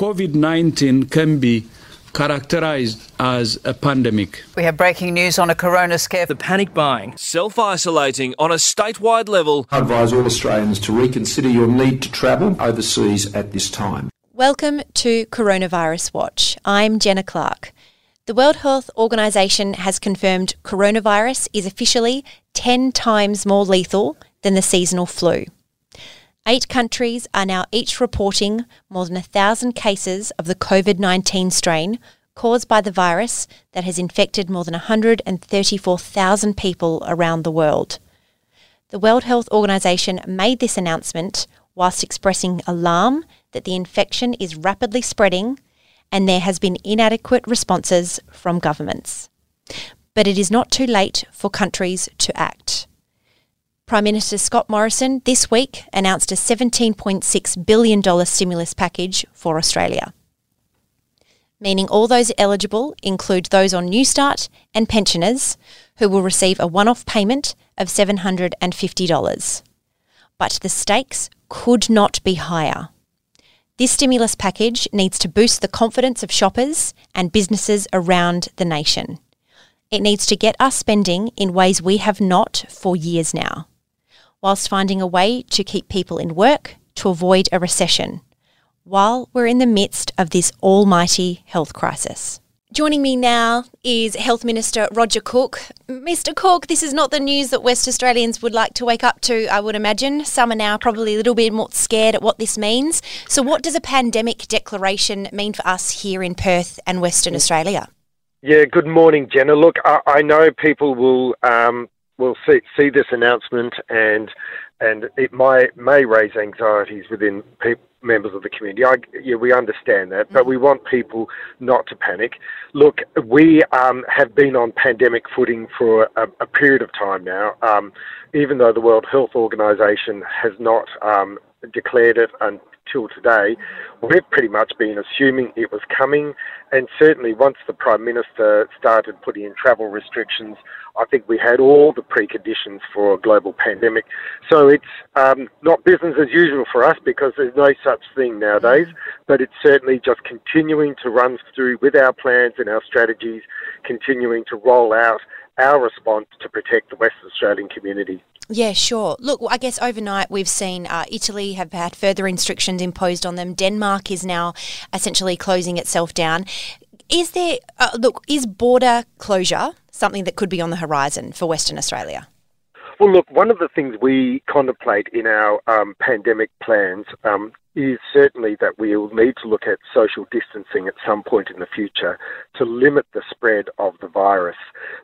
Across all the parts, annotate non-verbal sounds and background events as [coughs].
COVID 19 can be characterized as a pandemic. We have breaking news on a corona scare. The panic buying, self isolating on a statewide level. I advise all Australians to reconsider your need to travel overseas at this time. Welcome to Coronavirus Watch. I'm Jenna Clark. The World Health Organization has confirmed coronavirus is officially 10 times more lethal than the seasonal flu. Eight countries are now each reporting more than a thousand cases of the COVID 19 strain caused by the virus that has infected more than 134,000 people around the world. The World Health Organization made this announcement whilst expressing alarm that the infection is rapidly spreading and there has been inadequate responses from governments. But it is not too late for countries to act. Prime Minister Scott Morrison this week announced a $17.6 billion stimulus package for Australia, meaning all those eligible include those on Newstart and pensioners who will receive a one off payment of $750. But the stakes could not be higher. This stimulus package needs to boost the confidence of shoppers and businesses around the nation. It needs to get us spending in ways we have not for years now whilst finding a way to keep people in work to avoid a recession, while we're in the midst of this almighty health crisis. Joining me now is Health Minister Roger Cook. Mr. Cook, this is not the news that West Australians would like to wake up to, I would imagine. Some are now probably a little bit more scared at what this means. So, what does a pandemic declaration mean for us here in Perth and Western Australia? Yeah, good morning, Jenna. Look, I, I know people will um, will see, see this announcement and and it may may raise anxieties within people, members of the community. I, yeah, we understand that, but we mm. want people not to panic. Look, we um, have been on pandemic footing for a, a period of time now. Um, even though the World Health Organization has not um, declared it until today, we've pretty much been assuming it was coming. And certainly, once the Prime Minister started putting in travel restrictions, I think we had all the preconditions for a global pandemic. So it's um, not business as usual for us because there's no such thing nowadays, but it's certainly just continuing to run through with our plans and our strategies, continuing to roll out our response to protect the West Australian community. Yeah, sure. Look, I guess overnight we've seen uh, Italy have had further restrictions imposed on them. Denmark is now essentially closing itself down. Is there, uh, look, is border closure something that could be on the horizon for Western Australia? Well, look, one of the things we contemplate in our um, pandemic plans um, is certainly that we will need to look at social distancing at some point in the future to limit the spread of the virus.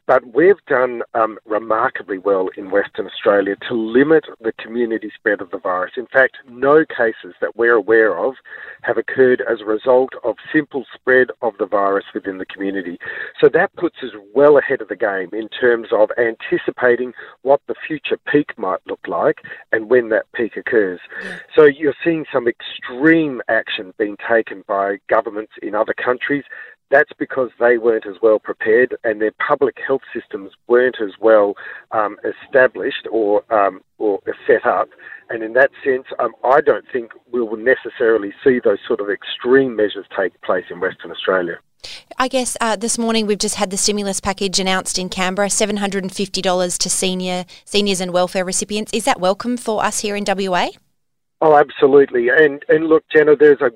But we've done um, remarkably well in Western Australia to limit the community spread of the virus. In fact, no cases that we're aware of have occurred as a result of simple spread of the virus within the community. So that puts us well ahead of the game in terms of anticipating what the future peak might look like and when that peak occurs. So you're seeing some extreme action being taken by governments in other countries. That's because they weren't as well prepared and their public health systems weren't as well um, established or, um, or set up. And in that sense, um, I don't think we will necessarily see those sort of extreme measures take place in Western Australia. I guess uh, this morning we've just had the stimulus package announced in Canberra, seven hundred and fifty dollars to senior seniors and welfare recipients. Is that welcome for us here in WA? Oh, absolutely. And and look, Jenna, there's a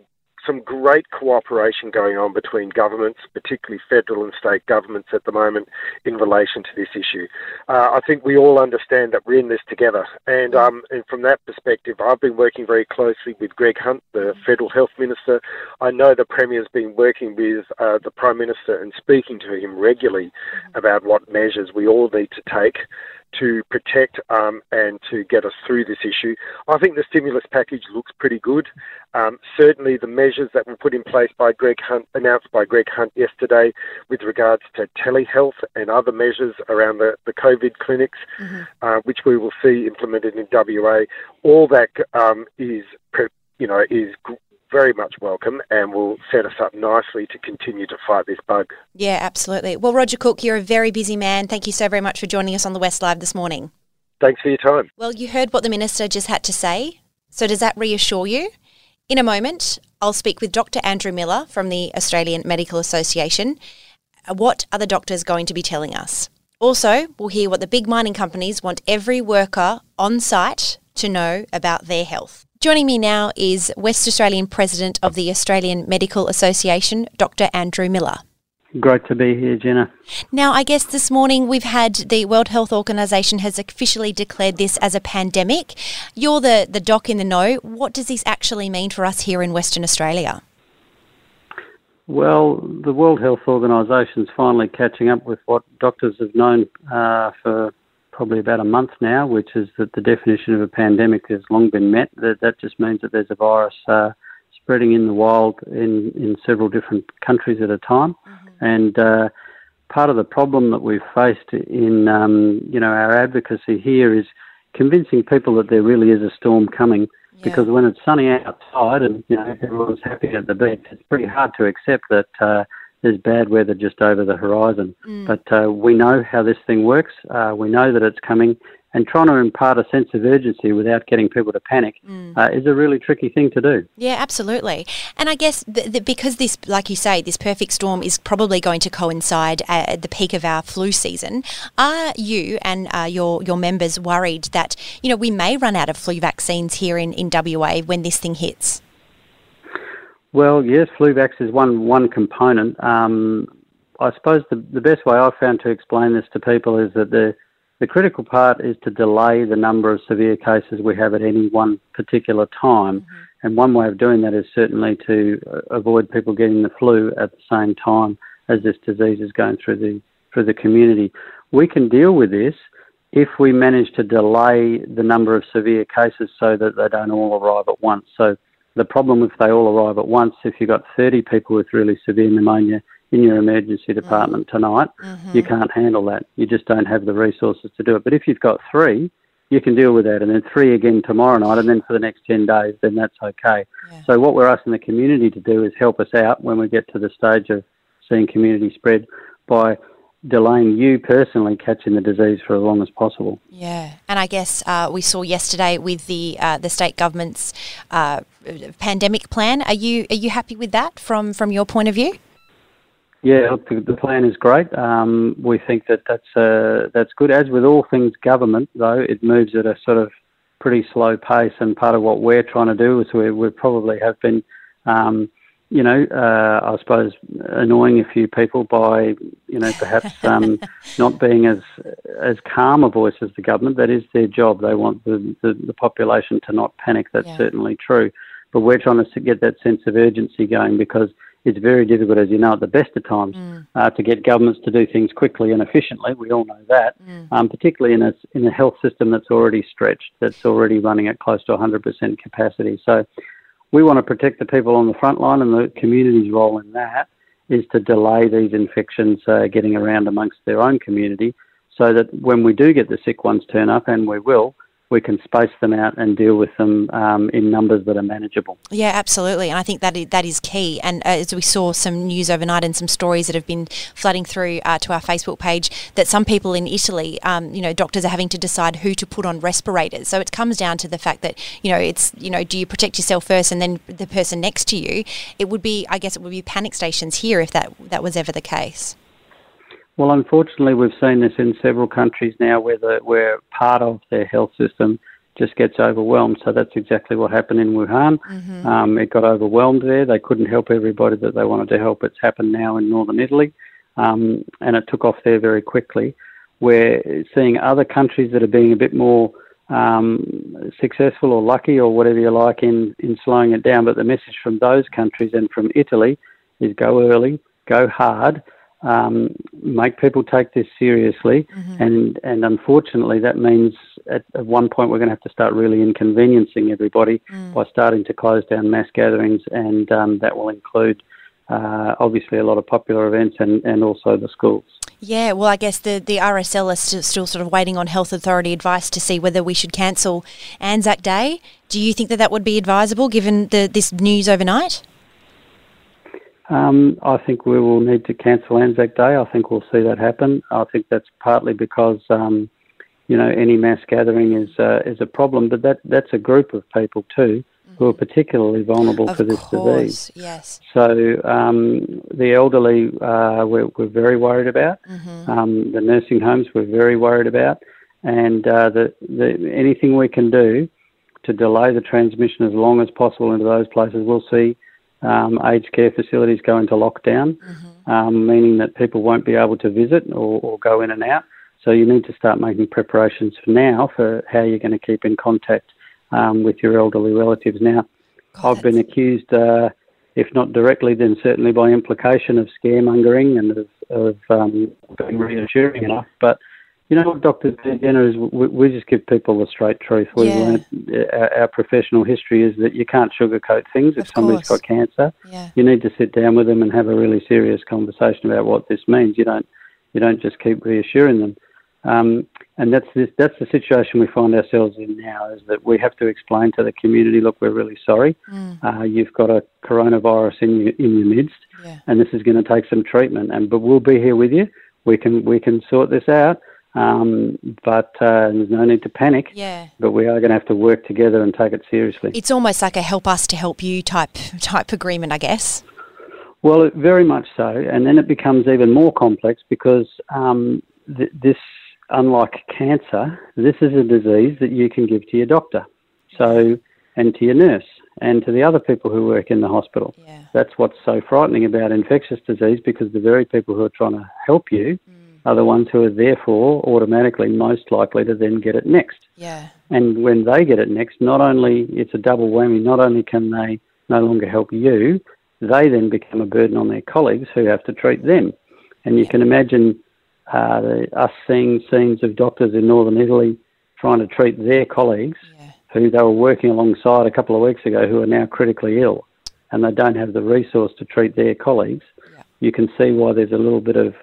some great cooperation going on between governments, particularly federal and state governments at the moment, in relation to this issue. Uh, I think we all understand that we're in this together, and um, and from that perspective, I've been working very closely with Greg Hunt, the federal health minister. I know the premier's been working with uh, the prime minister and speaking to him regularly about what measures we all need to take to protect um, and to get us through this issue. I think the stimulus package looks pretty good. Um, certainly, the measures that were put in place by Greg Hunt, announced by Greg Hunt yesterday, with regards to telehealth and other measures around the, the COVID clinics, mm-hmm. uh, which we will see implemented in WA, all that um, is, you know, is very much welcome and will set us up nicely to continue to fight this bug. Yeah, absolutely. Well, Roger Cook, you're a very busy man. Thank you so very much for joining us on the West Live this morning. Thanks for your time. Well, you heard what the Minister just had to say. So, does that reassure you? In a moment, I'll speak with Dr. Andrew Miller from the Australian Medical Association. What are the doctors going to be telling us? Also, we'll hear what the big mining companies want every worker on site to know about their health. Joining me now is West Australian President of the Australian Medical Association, Dr. Andrew Miller. Great to be here, Jenna. Now, I guess this morning we've had the World Health Organization has officially declared this as a pandemic. You're the, the doc in the know. What does this actually mean for us here in Western Australia? Well, the World Health Organisation is finally catching up with what doctors have known uh, for probably about a month now, which is that the definition of a pandemic has long been met. That, that just means that there's a virus uh, spreading in the wild in, in several different countries at a time. Mm-hmm. And uh, part of the problem that we've faced in um, you know our advocacy here is convincing people that there really is a storm coming. Yeah. Because when it's sunny outside and you know everyone's happy at the beach, it's pretty hard to accept that uh, there's bad weather just over the horizon. Mm. But uh, we know how this thing works. Uh, we know that it's coming, and trying to impart a sense of urgency without getting people to panic mm. uh, is a really tricky thing to do. Yeah, absolutely. And I guess th- th- because this, like you say, this perfect storm is probably going to coincide at the peak of our flu season, are you and uh, your your members worried that you know we may run out of flu vaccines here in, in WA when this thing hits? Well, yes, flu vax is one one component. Um, I suppose the the best way I've found to explain this to people is that the the critical part is to delay the number of severe cases we have at any one particular time. Mm-hmm. And one way of doing that is certainly to uh, avoid people getting the flu at the same time as this disease is going through the through the community. We can deal with this if we manage to delay the number of severe cases so that they don't all arrive at once. So the problem if they all arrive at once, if you've got 30 people with really severe pneumonia in your emergency department mm-hmm. tonight, mm-hmm. you can't handle that. You just don't have the resources to do it. But if you've got three, you can deal with that, and then three again tomorrow night, and then for the next 10 days, then that's okay. Yeah. So, what we're asking the community to do is help us out when we get to the stage of seeing community spread by delaying you personally catching the disease for as long as possible. Yeah, and I guess uh, we saw yesterday with the uh, the state government's uh, pandemic plan. Are you are you happy with that from from your point of view? Yeah, look, the, the plan is great. Um, we think that that's uh, that's good. As with all things government, though, it moves at a sort of pretty slow pace. And part of what we're trying to do is we, we probably have been, um, you know, uh, I suppose annoying a few people by, you know, perhaps [laughs] um, not being as as calm a voice as the government. That is their job. They want the, the, the population to not panic. That's yeah. certainly true. But we're trying to get that sense of urgency going because it's very difficult, as you know, at the best of times, mm. uh, to get governments to do things quickly and efficiently. We all know that, mm. um, particularly in a, in a health system that's already stretched, that's already running at close to 100% capacity. So we want to protect the people on the front line, and the community's role in that is to delay these infections uh, getting around amongst their own community so that when we do get the sick ones turn up, and we will, we can space them out and deal with them um, in numbers that are manageable. Yeah, absolutely, and I think that is, that is key. And uh, as we saw some news overnight and some stories that have been flooding through uh, to our Facebook page, that some people in Italy, um, you know, doctors are having to decide who to put on respirators. So it comes down to the fact that you know it's you know, do you protect yourself first and then the person next to you? It would be, I guess, it would be panic stations here if that that was ever the case. Well, unfortunately, we've seen this in several countries now where, the, where part of their health system just gets overwhelmed. So that's exactly what happened in Wuhan. Mm-hmm. Um, it got overwhelmed there. They couldn't help everybody that they wanted to help. It's happened now in northern Italy, um, and it took off there very quickly. We're seeing other countries that are being a bit more um, successful or lucky or whatever you like in, in slowing it down. But the message from those countries and from Italy is go early, go hard, um, make people take this seriously, mm-hmm. and and unfortunately that means at, at one point we're going to have to start really inconveniencing everybody mm. by starting to close down mass gatherings, and um, that will include uh, obviously a lot of popular events and, and also the schools. Yeah, well, I guess the, the RSL is still sort of waiting on health authority advice to see whether we should cancel Anzac Day. Do you think that that would be advisable given the, this news overnight? Um, I think we will need to cancel Anzac Day. I think we'll see that happen. I think that's partly because, um, you know, any mass gathering is uh, is a problem. But that that's a group of people too who are particularly vulnerable Of to this course, disease. yes. So um, the elderly, uh, we're, we're very worried about. Mm-hmm. Um, the nursing homes, we're very worried about. And uh, the, the, anything we can do to delay the transmission as long as possible into those places, we'll see um, aged care facilities go into lockdown, um, meaning that people won't be able to visit or, or go in and out. So you need to start making preparations for now for how you're going to keep in contact um, with your elderly relatives. Now, I've been accused, uh, if not directly, then certainly by implication, of scaremongering and of, of um, being reassuring enough. But you know what, Dr. Jenner is we, we just give people the straight truth. We've Yeah. uh, our, our professional history is that you can't sugarcoat things. If somebody's got cancer, Yeah. you need to sit down with them and have a really serious conversation about what this means. You don't you don't just keep reassuring them. Um, and that's this, that's the situation we find ourselves in now is that we have to explain to the community, look, we're really sorry. Uh, you've got a coronavirus in your, in your midst, Yeah. and this is going to take some treatment. And but we'll be here with you. We can we can sort this out. Um, but uh, there's no need to panic. Yeah. But we are going to have to work together and take it seriously. It's almost like a help us to help you type type agreement, I guess. Well, it, very much so, and then it becomes even more complex because um, th- this, unlike cancer, this is a disease that you can give to your doctor, so and to your nurse and to the other people who work in the hospital. Yeah. That's what's so frightening about infectious disease because the very people who are trying to help you are the ones who are therefore automatically most likely to then get it next. Yeah. And when they get it next, not only it's a double whammy, not only can they no longer help you, they then become a burden on their colleagues who have to treat them. And you can imagine uh, the, us seeing scenes of doctors in northern Italy trying to treat their colleagues Yeah. who they were working alongside a couple of weeks ago who are now critically ill and they don't have the resource to treat their colleagues. Yeah. You can see why there's a little bit of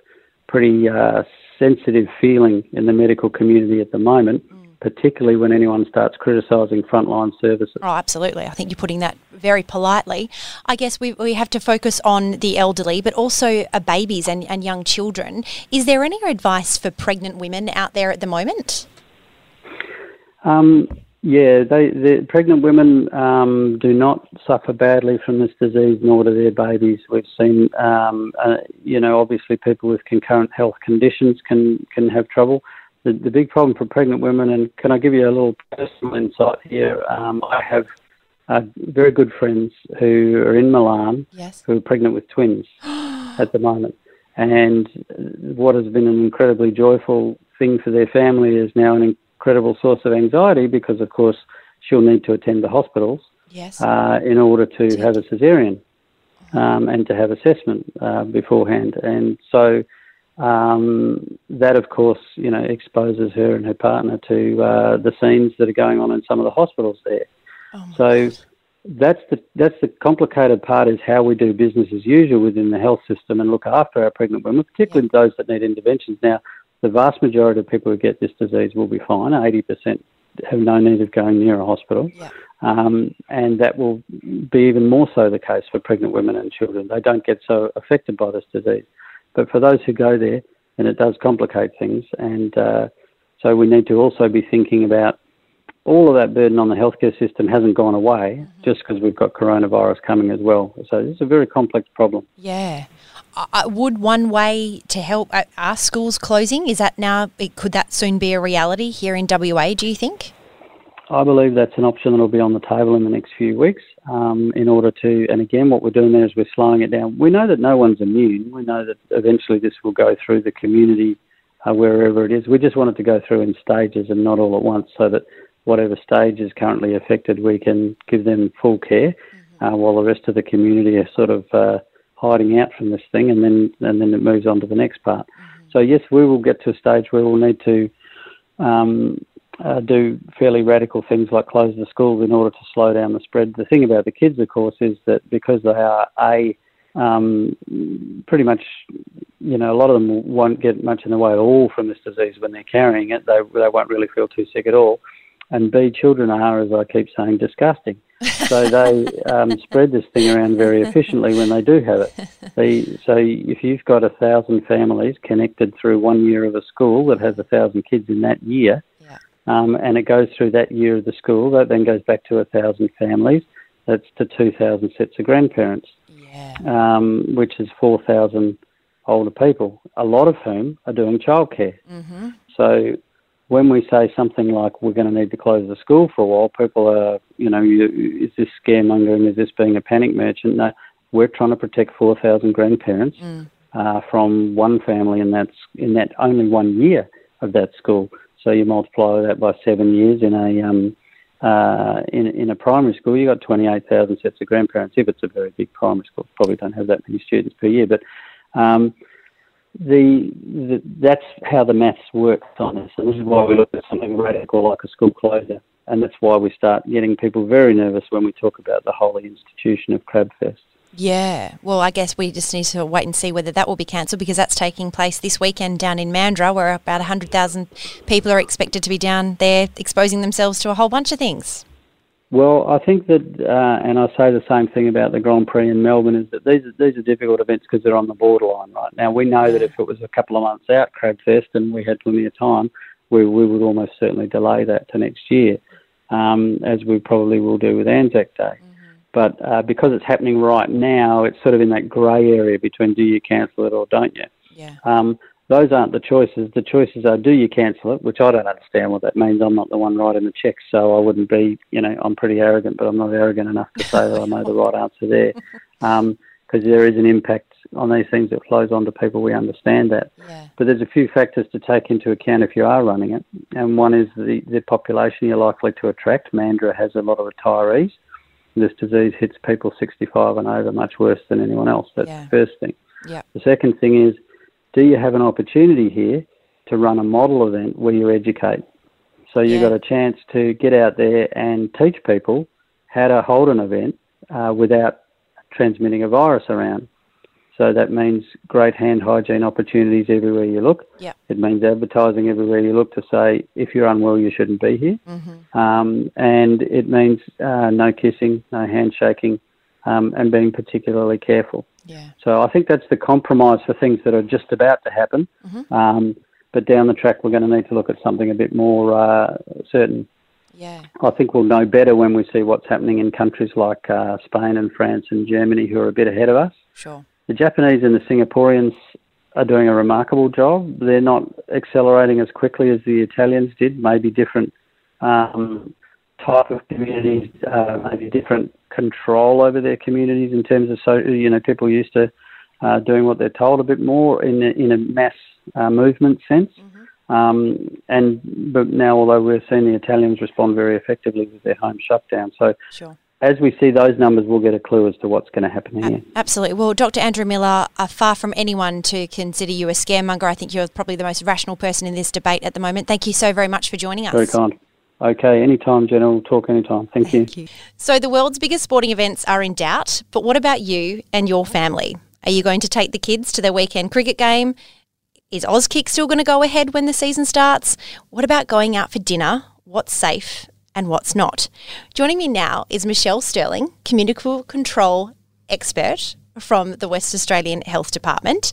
pretty uh, sensitive feeling in the medical community at the moment, particularly when anyone starts criticising frontline services. Oh, absolutely. I think you're putting that very politely. I guess we, we have to focus on the elderly, but also uh, babies and, and young children. Is there any advice for pregnant women out there at the moment? Um, yeah, they, the pregnant women um, do not suffer badly from this disease, nor do their babies. We've seen, um, uh, you know, obviously people with concurrent health conditions can can have trouble. The, the big problem for pregnant women, and can I give you a little personal insight here? Um, I have uh, very good friends who are in Milan Yes. who are pregnant with twins [gasps] at the moment. And what has been an incredibly joyful thing for their family is now an incredible source of anxiety because, of course, she'll need to attend the hospitals Yes. uh, in order to have a cesarean um, and to have assessment uh, beforehand. And so um, that, of course, you know, exposes her and her partner to uh, the scenes that are going on in some of the hospitals there. so that's the that's the complicated part is how we do business as usual within the health system and look after our pregnant women, particularly those that need interventions. Now, the vast majority of people who get this disease will be fine. Eighty percent have no need of going near a hospital. Yeah. Um, and that will be even more so the case for pregnant women and children. They don't get so affected by this disease. But for those who go there, then it does complicate things. And uh, so we need to also be thinking about all of that burden on the healthcare system hasn't gone away just because we've got coronavirus coming as well. So this is a very complex problem. Yeah. Uh, would one way to help uh, are schools closing? Is that now? Could that soon be a reality here in WA? Do you think? I believe that's an option that will be on the table in the next few weeks. Um, in order to, and again, what we're doing there is we're slowing it down. We know that no one's immune. We know that eventually this will go through the community uh, wherever it is. We just want it to go through in stages and not all at once, so that whatever stage is currently affected, we can give them full care, uh, while the rest of the community are sort of uh, hiding out from this thing, and then and then it moves on to the next part. So yes, we will get to a stage where we'll need to um, uh, do fairly radical things like close the schools in order to slow down the spread. The thing about the kids, of course, is that because they are a um, pretty much, you know, a lot of them won't get much in the way at all from this disease when they're carrying it. They they won't really feel too sick at all. And B, children are, as I keep saying, disgusting. So they [laughs] um, spread this thing around very efficiently when they do have it. They, so if you've got a thousand families connected through one year of a school that has a thousand kids in that year, Yeah. um, and it goes through that year of the school. That then goes back to a thousand families. That's to two thousand sets of grandparents, Yeah. um, which is four thousand older people, a lot of whom are doing childcare. Mm-hmm. So when we say something like we're going to need to close the school for a while, people are, you know, is this scaremongering? Is this being a panic merchant? No, we're trying to protect 4,000 grandparents uh, from one family in that in that only one year of that school. So you multiply that by seven years in a um, uh, in in a primary school, you have got 28,000 sets of grandparents. If it's a very big primary school, probably don't have that many students per year, but um, the, the that's how the maths works on this, and this is why we look at something radical like a school closure, and that's why we start getting people very nervous when we talk about the holy institution of Crabfest. Yeah. Well, I guess we just need to wait and see whether that will be cancelled because that's taking place this weekend down in Mandurah, where about 100,000 people are expected to be down there exposing themselves to a whole bunch of things. Well, I think that, uh, and I say the same thing about the Grand Prix in Melbourne, is that these are, these are difficult events because they're on the borderline right now. We know that if it was a couple of months out, Crabfest, and we had plenty of time, we, we would almost certainly delay that to next year, um, as we probably will do with Anzac Day. But uh, because it's happening right now, it's sort of in that grey area between do you cancel it or don't you? Yeah. Um, those aren't the choices. The choices are do you cancel it, which I don't understand what that means. I'm not the one writing the checks, so I wouldn't be, you know, I'm pretty arrogant, but I'm not arrogant enough to say that I know the right answer there. [laughs] Because um, there is an impact on these things that flows on to people, we understand that. Yeah. But there's a few factors to take into account if you are running it, and one is the, the population you're likely to attract. Mandurah has a lot of retirees. This disease hits people 65 and over much worse than anyone else. That's Yeah. the first thing. Yeah. The second thing is, do you have an opportunity here to run a model event where you educate? So you've Yeah. got a chance to get out there and teach people how to hold an event uh, without transmitting a virus around. So that means great hand hygiene opportunities everywhere you look. Yeah. It means advertising everywhere you look to say if you're unwell, you shouldn't be here. Mm-hmm. Um, and it means uh, no kissing, no handshaking, um, and being particularly careful. Yeah. So I think that's the compromise for things that are just about to happen. Mm-hmm. Um, but down the track, we're going to need to look at something a bit more uh, certain. Yeah. I think we'll know better when we see what's happening in countries like uh, Spain and France and Germany, who are a bit ahead of us. Sure. The Japanese and the Singaporeans are doing a remarkable job. They're not accelerating as quickly as the Italians did, maybe different um, type of communities, uh, maybe different control over their communities in terms of, so, you know, people used to uh, doing what they're told a bit more in a, in a mass uh, movement sense. Um, and but now, although we're seeing the Italians respond very effectively with their home shutdown, so Sure. as we see those numbers, we'll get a clue as to what's going to happen here. Absolutely. Well, Dr. Andrew Miller, uh, far from anyone to consider you a scaremonger, I think you're probably the most rational person in this debate at the moment. Thank you so very much for joining us. Very kind. Okay, anytime, Jenna. We'll talk anytime. Thank, you. Thank you. So, the world's biggest sporting events are in doubt, but what about you and your family? Are you going to take the kids to their weekend cricket game? Is Auskick still going to go ahead when the season starts? What about going out for dinner? What's safe and what's not? Joining me now is Michelle Sterling, communicable control expert from the West Australian Health Department.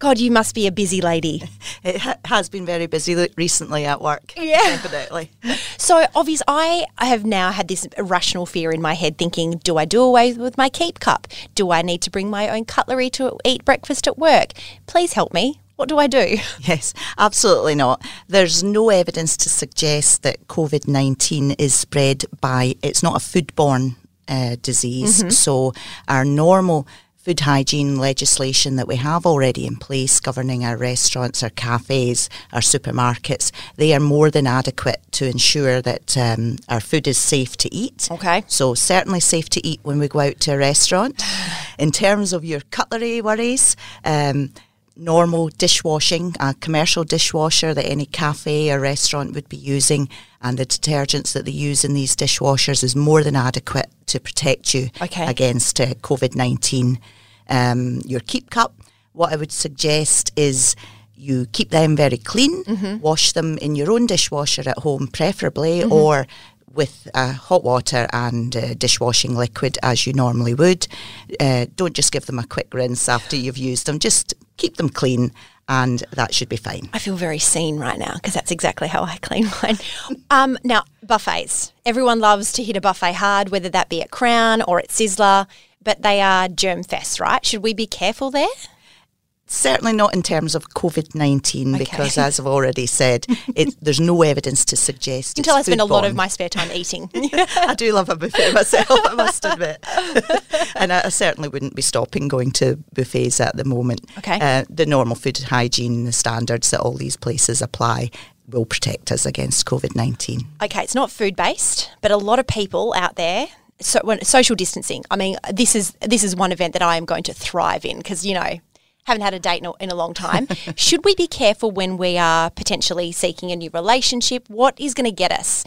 God, you must be a busy lady. [laughs] It ha- has been very busy le- recently at work. Yeah. Definitely. [laughs] So, obvious, I have now had this irrational fear in my head thinking, do I do away with my keep cup? Do I need to bring my own cutlery to eat breakfast at work? Please help me. What do I do? [laughs] Yes, absolutely not. There's no evidence to suggest that COVID 19 is spread by, it's not a foodborne uh, disease. So, our normal food hygiene legislation that we have already in place governing our restaurants, our cafes, our supermarkets, they are more than adequate to ensure that um, our food is safe to eat. Okay. So certainly safe to eat when we go out to a restaurant. [sighs] In terms of your cutlery worries, um, normal dishwashing, a commercial dishwasher that any cafe or restaurant would be using, and the detergents that they use in these dishwashers is more than adequate to protect you Okay. against uh, COVID 19. Um, your keep cup, what I would suggest is you keep them very clean, wash them in your own dishwasher at home, preferably, or with uh, hot water and uh, dishwashing liquid as you normally would. Uh, don't just give them a quick rinse after you've used them, just keep them clean and that should be fine. I feel very seen right now because that's exactly how I clean [laughs] mine. um, now, buffets. Everyone loves to hit a buffet hard, whether that be at Crown or at Sizzler, but they are germ fest, right? Should we be careful there? Certainly not in terms of COVID 19, Okay. because as I've already said, it, [laughs] there's no evidence to suggest. Until I spend a lot of my spare time eating. [laughs] I do love a buffet [laughs] myself, I must admit. and I, I certainly wouldn't be stopping going to buffets at the moment. Okay. Uh, the normal food hygiene, the standards that all these places apply will protect us against COVID 19. okay, it's not food based, but a lot of people out there. So when social distancing, I mean, this is this is one event that I am going to thrive in because you know haven't had a date in a, in a long time. [laughs] Should we be careful when we are potentially seeking a new relationship? What is going to get us?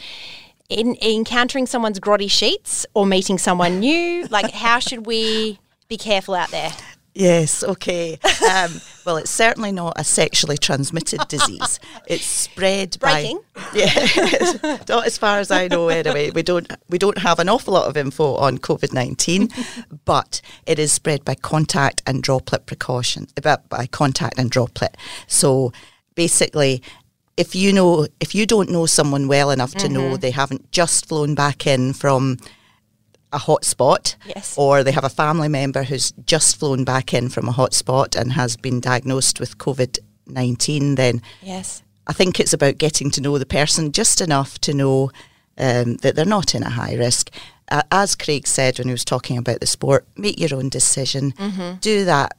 In encountering someone's grotty sheets or meeting someone new, like how should we be careful out there? Yes, okay. Um, [laughs] well, it's certainly not a sexually transmitted disease. It's spread Breaking. by [laughs] yeah, [laughs] not as far as I know. Anyway, we don't we don't have an awful lot of info on COVID nineteen, but it is spread by contact and droplet precaution. By, by contact and droplet. So basically. If you know, if you don't know someone well enough to know they haven't just flown back in from a hotspot, Yes. or they have a family member who's just flown back in from a hotspot and has been diagnosed with COVID 19, then Yes. I think it's about getting to know the person just enough to know um, that they're not in a high risk. Uh, as Craig said when he was talking about the sport, make your own decision, do that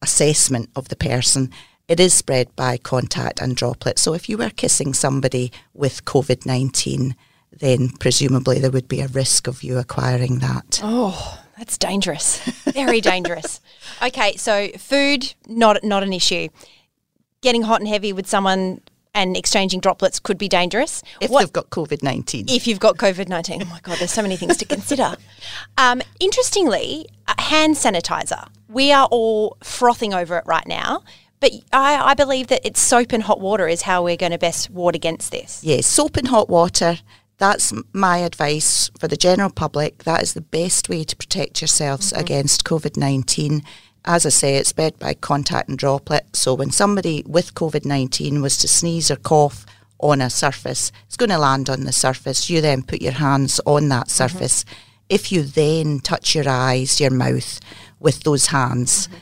assessment of the person. It is spread by contact and droplet. So if you were kissing somebody with COVID 19, then presumably there would be a risk of you acquiring that. Oh, that's dangerous. Very dangerous. [laughs] Okay, so food not not an issue. Getting hot and heavy with someone and exchanging droplets could be dangerous. If What- they've got COVID 19. if you've got COVID 19. Oh my God, there's so many things to consider. [laughs] Um, interestingly, hand sanitizer. We are all frothing over it right now, but I, I believe that it's soap and hot water is how we're going to best ward against this. Yes, soap and hot water. That's my advice for the general public. That is the best way to protect yourselves mm-hmm. against COVID 19. As I say, it's spread by contact and droplet. So when somebody with COVID 19 was to sneeze or cough on a surface, it's going to land on the surface. You then put your hands on that mm-hmm. surface. If you then touch your eyes, your mouth with those hands, mm-hmm.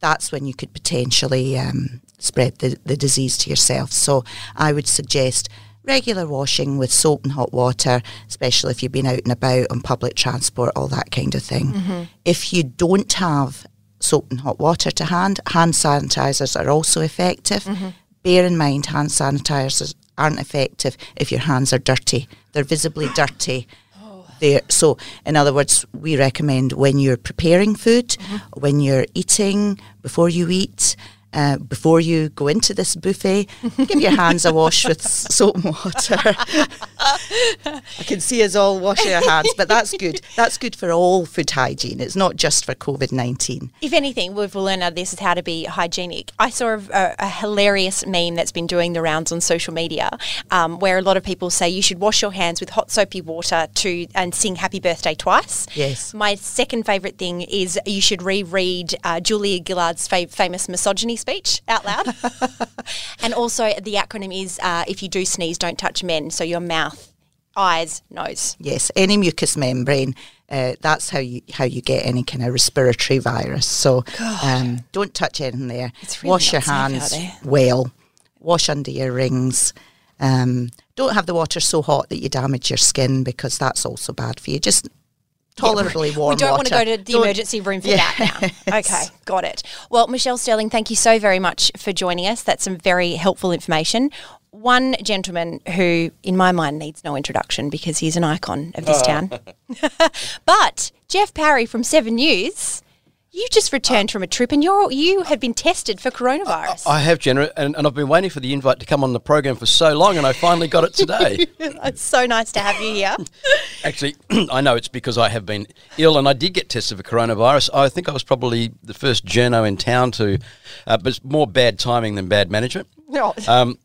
that's when you could potentially um, spread the, the disease to yourself. So I would suggest regular washing with soap and hot water, especially if you've been out and about on public transport, all that kind of thing. Mm-hmm. If you don't have soap and hot water to hand, hand sanitizers are also effective. Mm-hmm. Bear in mind, hand sanitizers aren't effective if your hands are dirty. They're visibly dirty. Oh. There, so in other words, we recommend when you're preparing food, mm-hmm. when you're eating, before you eat, uh, before you go into this buffet, give your hands a wash with soap and water. [laughs] I can see us all washing our hands, but that's good. That's good for all food hygiene. It's not just for COVID nineteen. If anything, we've learned out of this is how to be hygienic. I saw a, a, a hilarious meme that's been doing the rounds on social media, um, where a lot of people say you should wash your hands with hot soapy water to and sing "Happy Birthday" twice. Yes. My second favourite thing is you should reread uh, Julia Gillard's fa- famous misogyny speech out loud, [laughs] and also the acronym is uh, if you do sneeze, don't touch men. So your mouth, eyes, nose. Yes, any mucous membrane. Uh, that's how you how you get any kind of respiratory virus. So um, don't touch anything there. It's really Wash your not safe out hands well. Wash under your rings. Um, don't have the water so hot that you damage your skin because that's also bad for you. Just tolerably warm we don't want to go to the Don't- emergency room for Yeah. that now. [laughs] Okay, got it. Well, Michelle Sterling, thank you so very much for joining us. That's some very helpful information. One gentleman who, in my mind, needs no introduction because he's an icon of this oh. town. [laughs] but Jeff Parry from Seven News, you just returned from a trip and you're you have been tested for coronavirus. I have, Jenna, and, and I've been waiting for the invite to come on the program for so long, and I finally got it [laughs] today. it's so nice to have you here. [laughs] Actually, [clears throat] I know it's because I have been ill, and I did get tested for coronavirus. I think I was probably the first journo in town to, uh, but it's more bad timing than bad management. Oh, Um,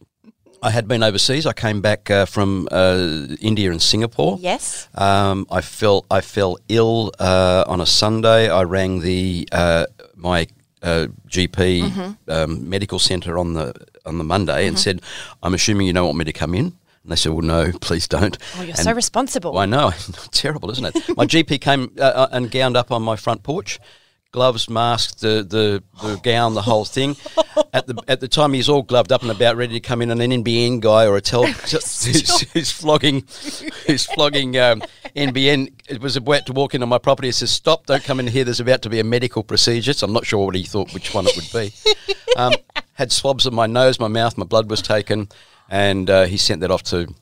I had been overseas. I came back uh, from uh, India and Singapore. yes. Um, I fell I fell ill uh, on a Sunday. I rang the uh, my uh, GP um, medical centre on the on the Monday and said, "I'm assuming you don't want me to come in." And they said, "Well, no, [laughs] please don't." Oh, you're And- so responsible. I know, [laughs] terrible, isn't it? My GP came uh, and gowned up on my front porch, gloves, mask, the, the, the gown, the whole thing. [laughs] At the at the time, he's all gloved up and about, ready to come in. And an NBN guy or a tel [laughs] who's, who's [laughs] flogging, who's flogging um, NBN. It was about to walk into my property. He says, "Stop! Don't come in here. There's about to be a medical procedure." So I'm not sure what he thought, which one it would be. Um, had swabs of my nose, my mouth, my blood was taken, and uh, he sent that off to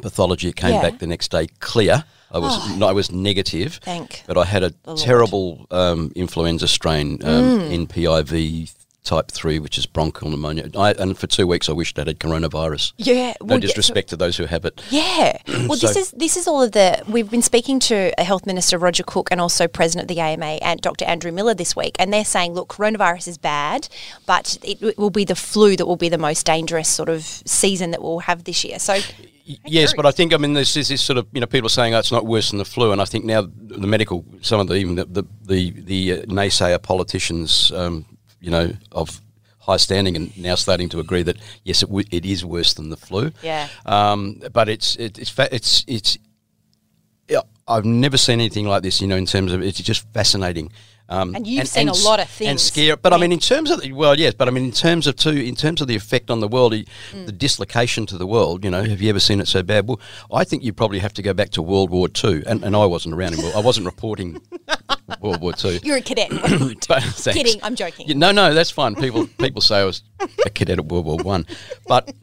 pathology. It came Yeah. back the next day clear. I was no, I was negative, Thank but I had a terrible um, influenza strain, um, Mm. NPIV type three, which is bronchial pneumonia. I, and for two weeks, I wished I had coronavirus. Yeah. No well, yeah, disrespect to those who have it. Yeah. [clears throat] Well, this is this is all of the. We've been speaking to a health minister, Roger Cook, and also president of the AMA, and Dr. Andrew Miller this week, and they're saying, look, coronavirus is bad, but it, it will be the flu that will be the most dangerous sort of season that we'll have this year. So. Yes, but I think I mean there's this, this sort of you know people saying oh, it's not worse than the flu, and I think now the medical some of the even the the the, the uh, naysayer politicians um, you know of high standing and now starting to agree that yes it, w- it is worse than the flu. Yeah. Um, but it's it, it's fa- it's it's yeah, I've never seen anything like this. You know, in terms of it's just fascinating. Um, And you've seen a lot of things. And scare, but I mean, in terms of the, well, yes, but I mean, in terms of too, in terms of the effect on the world, Mm. the dislocation to the world. You know, have you ever seen it so bad? Well, I think you probably have to go back to World War Two, and, and I wasn't around in World, I wasn't reporting [laughs] World War Two. You're a cadet. [coughs] But. [coughs] Kidding, I'm joking. Yeah, no, no, that's fine. People people say I was a cadet at World War One, but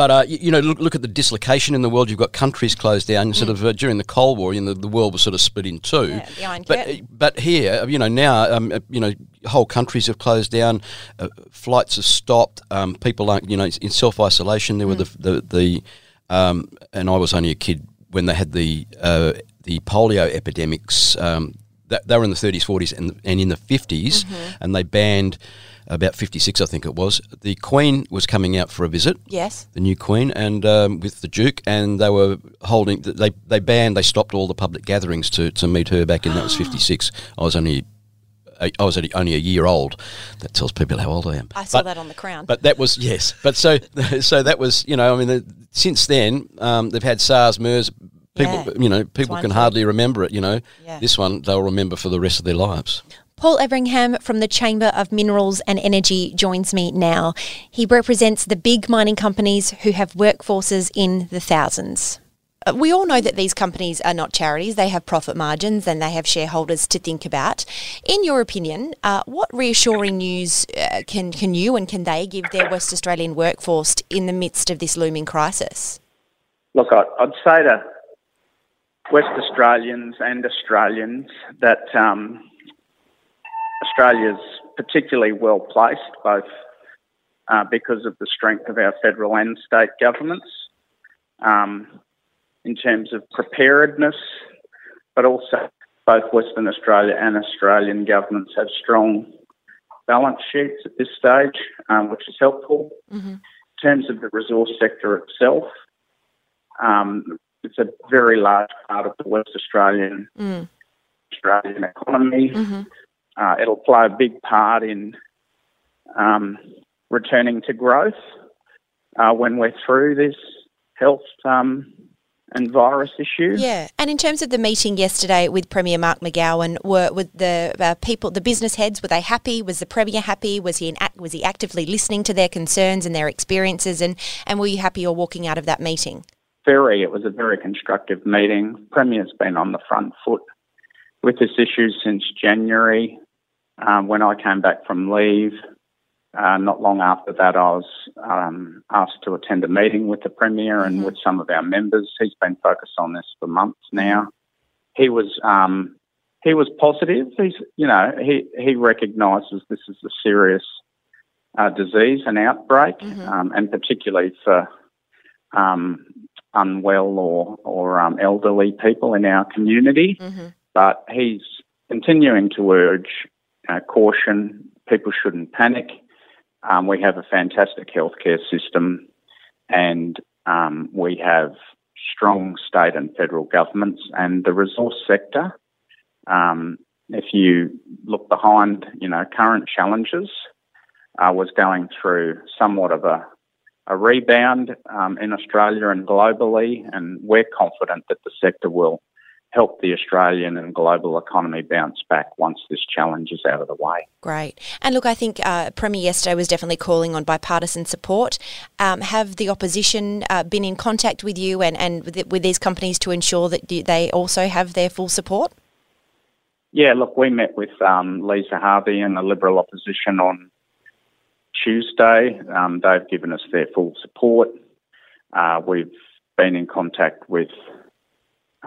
but uh, you, you know, look, look at the dislocation in the world. You've got countries closed down. Sort of uh, during the Cold War, you know, the world was sort of split in two. Yeah, the Iron but Curtain. but here, you know, now um, uh, you know, whole countries have closed down. Uh, flights have stopped. Um, people aren't, you know, in self isolation. There were the the, the um, and I was only a kid when they had the uh, the polio epidemics. Um, that they were in the 30s, 40s, and, and in the 50s, and they banned about 56, I think it was. The Queen was coming out for a visit yes. the new queen and um, with the duke and they were holding they they banned they stopped all the public gatherings to, to meet her back in that was [gasps] 56 i was only I was only a year old that tells people how old i am I saw But- that on the crown. but that was yes but so [laughs] so that was you know i mean the, since then um, they've had sars mers people Yeah. you know people can hardly remember it you know Yeah. this one they'll remember for the rest of their lives Paul Everingham from the Chamber of Minerals and Energy joins me now. He represents the big mining companies who have workforces in the thousands. Uh, We all know that these companies are not charities. They have profit margins and they have shareholders to think about. In your opinion, uh, what reassuring news uh, can, can you and can they give their West Australian workforce in the midst of this looming crisis? Look, I- I'd say to West Australians and Australians that um, Australia's particularly well placed, both uh, because of the strength of our federal and state governments, um, in terms of preparedness, but also both Western Australia and Australian governments have strong balance sheets at this stage, um, which is helpful. In terms of the resource sector itself, um, it's a very large part of the West Australian Mm. Australian economy. Mm-hmm. Uh, it'll play a big part in um, returning to growth uh, when we're through this health um, and virus issue. Yeah, and in terms of the meeting yesterday with Premier Mark McGowan, were with the uh, people, the business heads, were they happy? Was the Premier happy? Was he in was he actively listening to their concerns and their experiences? And and were you happy or walking out of that meeting? Very, it was a very constructive meeting. Premier's been on the front foot with this issue since January um, when I came back from leave. Uh, not long after that, I was um, asked to attend a meeting with the Premier and with some of our members. He's been focused on this for months now. He was um, he was positive. He's you know he he recognises this is a serious uh, disease and outbreak, um, and particularly for um, unwell or or um, elderly people in our community. But he's continuing to urge uh, caution. People shouldn't panic. Um, we have a fantastic healthcare system, and um, we have strong state and federal governments, and the resource sector um, if you look behind, you know, current challenges, uh, was going through somewhat of a, a rebound um, in Australia and globally, and we're confident that the sector will help the Australian and global economy bounce back once this challenge is out of the way. Great. And look, I think uh, Premier yesterday was definitely calling on bipartisan support. Um, have the opposition uh, been in contact with you and, and with, with these companies to ensure that they also have their full support? Yeah, look, we met with um, Liza Harvey and the Liberal opposition on Tuesday. Um, they've given us their full support. Uh, we've been in contact with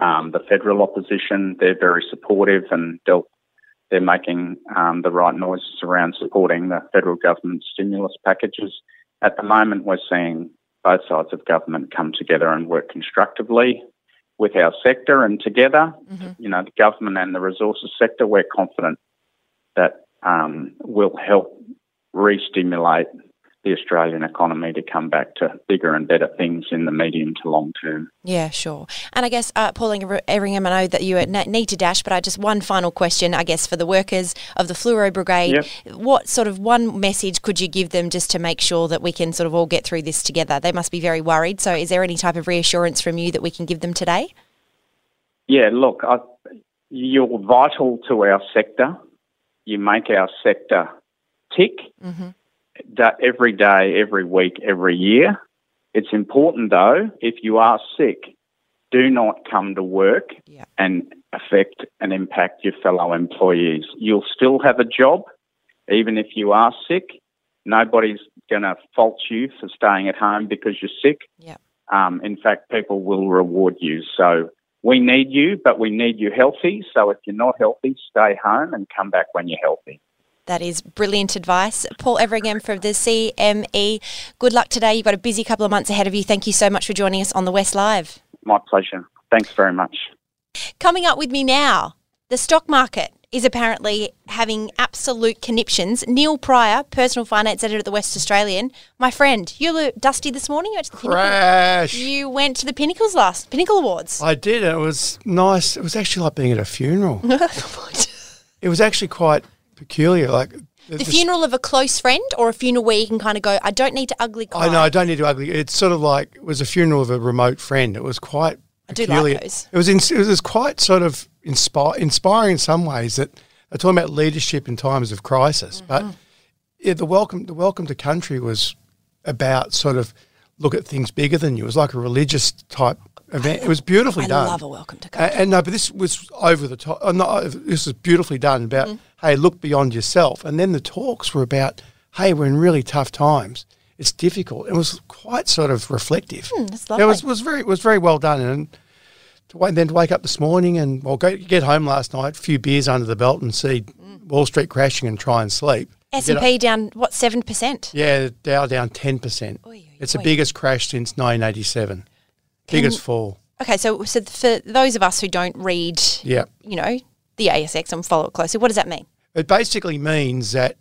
um, the federal opposition, they're very supportive and they're making um, the right noises around supporting the federal government stimulus packages. At the moment, we're seeing both sides of government come together and work constructively with our sector, and together, mm-hmm. you know, the government and the resources sector, we're confident that um, will help re-stimulate the Australian economy to come back to bigger and better things in the medium to long term. Yeah, sure. And I guess, uh, Paul Everingham, I know that you need to dash, but I just one final question, I guess, for the workers of the Fluoro Brigade. Yep. What sort of one message could you give them just to make sure that we can sort of all get through this together? They must be very worried. So, is there any type of reassurance from you that we can give them today? Yeah, look, I, you're vital to our sector. You make our sector tick. Mm-hmm every day, every week, every year. It's important though, if you are sick, do not come to work yeah. and affect and impact your fellow employees. You'll still have a job, even if you are sick. Nobody's going to fault you for staying at home because you're sick. Yeah. Um, in fact, people will reward you. So we need you, but we need you healthy. So if you're not healthy, stay home and come back when you're healthy. That is brilliant advice. Paul Everingham from the CME. Good luck today. You've got a busy couple of months ahead of you. Thank you so much for joining us on the West Live. My pleasure. Thanks very much. Coming up with me now, the stock market is apparently having absolute conniptions. Neil Pryor, personal finance editor at the West Australian, my friend, you were dusty this morning. You went to the Crash. Pinnacle. You went to the Pinnacles last Pinnacle Awards. I did. It was nice. It was actually like being at a funeral. [laughs] it was actually quite peculiar. Like the, the funeral of a close friend, or a funeral where you can kind of go, I don't need to ugly cry. I know I don't need to ugly. It's sort of like it was a funeral of a remote friend. It was quite. Peculiar. I do like those. It was in, it was quite sort of inspire, inspiring in some ways that they're talking about leadership in times of crisis. Mm-hmm. But yeah, the welcome the welcome to country was about sort of look at things bigger than you. It was like a religious type event. It was beautifully I done. I love a welcome to country. And, and, no, but this was over the top. Uh, not, this was beautifully done about, mm. Hey, look beyond yourself. And then the talks were about, hey, we're in really tough times. It's difficult. It was quite sort of reflective. Mm. It was, was very was very well done. And to wait, then to wake up this morning and well, go get home last night, a few beers under the belt, and see mm. Wall Street crashing and try and sleep. S and P down what seven percent? Yeah, Dow down ten percent. It's the biggest crash since 1987. Biggest fall. Okay, so so for those of us who don't read, yeah. you know, the ASX and follow it closely, what does that mean? It basically means that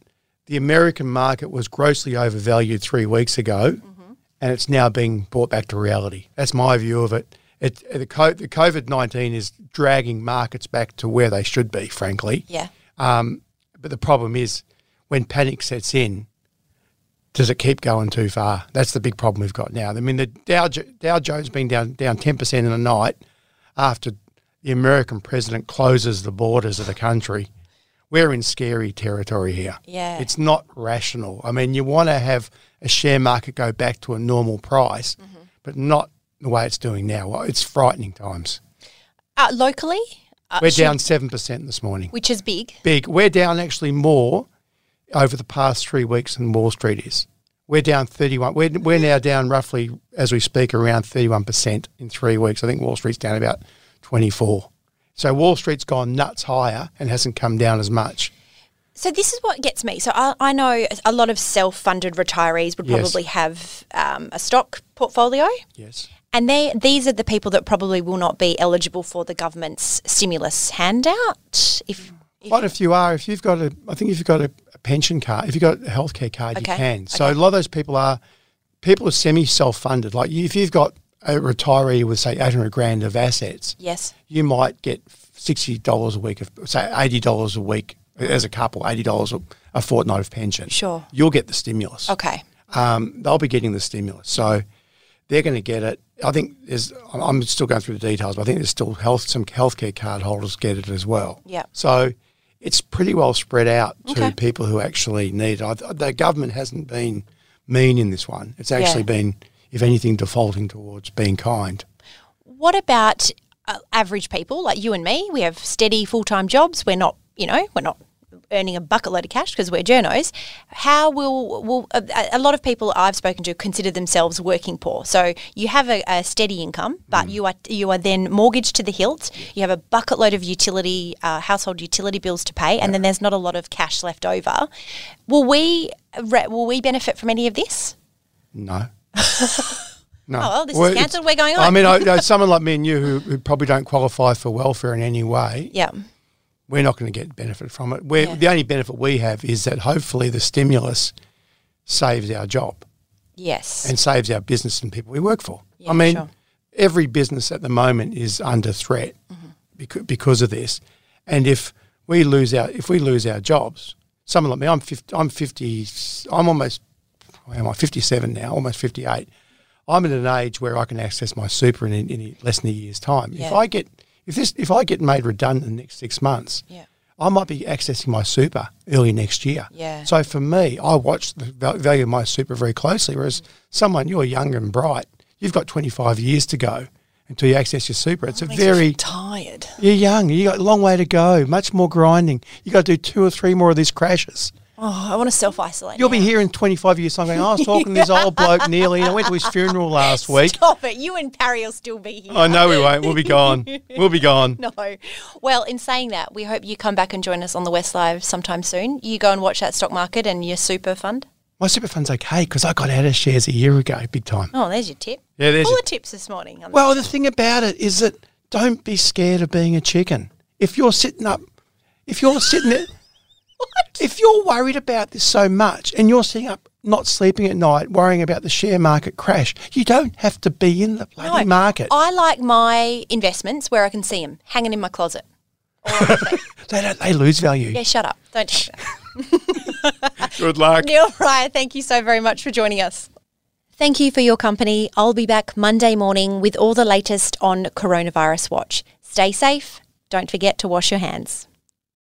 the American market was grossly overvalued three weeks ago, mm-hmm. and it's now being brought back to reality. That's my view of it. It the, the COVID nineteen is dragging markets back to where they should be, frankly. Yeah. Um, but the problem is when panic sets in, does it keep going too far? That's the big problem we've got now. I mean, the Dow, Dow Jones being down down ten percent in a night after the American president closes the borders of the country. We're in scary territory here. Yeah, it's not rational. I mean, you want to have a share market go back to a normal price, mm-hmm. but not the way it's doing now. It's frightening times. Uh, locally, uh, we're down seven percent this morning, which is big. Big. We're down actually more over the past three weeks than Wall Street is. We're down 31. We're, we're now down roughly, as we speak, around 31% in three weeks. I think Wall Street's down about 24. So Wall Street's gone nuts higher and hasn't come down as much. So this is what gets me. So I, I know a lot of self-funded retirees would probably yes. have um, a stock portfolio. Yes. And they these are the people that probably will not be eligible for the government's stimulus handout. If, if quite a few are. If you've got a, I think if you've got a pension card, if you've got a healthcare card, okay. you can. So okay. a lot of those people are people are semi self funded. Like if you've got a retiree with say eight hundred grand of assets, yes, you might get sixty dollars a week, of, say eighty dollars a week as a couple, eighty dollars a, fortnight of pension. Sure. you'll get the stimulus. Okay. Um, they'll be getting the stimulus, so they're going to get it. I think there's. I'm- still going through the details, but I think there's still health. Some healthcare card holders get it as well. Yep. So it's pretty well spread out to Okay. people who actually need it. The government hasn't been mean in this one. It's actually Yeah. been, if anything, defaulting towards being kind. What about uh, average people like you and me? We have steady full time jobs. We're not, you know, we're not earning a bucket load of cash because we're journos. How will will a, a lot of people I've spoken to consider themselves working poor? So you have a, a steady income, but you are you are then mortgaged to the hilt. You have a bucket load of utility uh, household utility bills to pay, and then there's not a lot of cash left over. Will we re- will we benefit from any of this? No. [laughs] No. Oh, well, this is it's- cancelled, we're going I mean, I, [laughs] you know, someone like me and you who, who probably don't qualify for welfare in any way, Yeah. we're not going to get benefit from it. We're, Yeah. The only benefit we have is that hopefully the stimulus saves our job Yes. and saves our business and people we work for. Yeah, I mean, sure. every business at the moment is under threat Mm-hmm. because, because of this. And if we lose our if we lose our jobs, someone like me, I'm 50, I'm 50, I'm almost, am I, 57 now, almost 58. I'm at an age where I can access my super in, in less than a year's time. If I get if this if I get made redundant in the next six months, Yeah. I might be accessing my super early next year. Yeah. So for me, I watch the value of my super very closely. Whereas mm. someone you're young and bright, you've got 25 years to go until you access your super. It's a Makes very tired. you're young. You got a long way to go. Much more grinding. You got to do two or three more of these crashes. Oh, I want to self isolate. You'll be here in 25 years I'm going, I was talking to this old bloke [laughs] nearly. And I went to his funeral last week. Stop it. You and Parry will still be here. I know we won't. We'll be gone. We'll be gone. [laughs] No. Well, in saying that, we hope you come back and join us on the West Live sometime soon. You go and watch that stock market and your super fund. My super fund's okay because I got out of shares a year ago, big time. Oh, there's your tip. Yeah, there's Full your- of tips this morning. the Well, the thing about it is that don't be scared of being a chicken. If you're sitting up, if you're sitting there, if you're worried about this so much and you're sitting up, not sleeping at night, worrying about the share market crash, you don't have to be in the bloody market. I like my investments where I can see them hanging in my closet. [laughs] they don't. They lose value. Yeah, shut up. Don't do that. [laughs] Good luck. Neil Pryor, thank you so very much for joining us. Thank you for your company. I'll be back Monday morning with all the latest on Coronavirus Watch. Stay safe. Don't forget to wash your hands.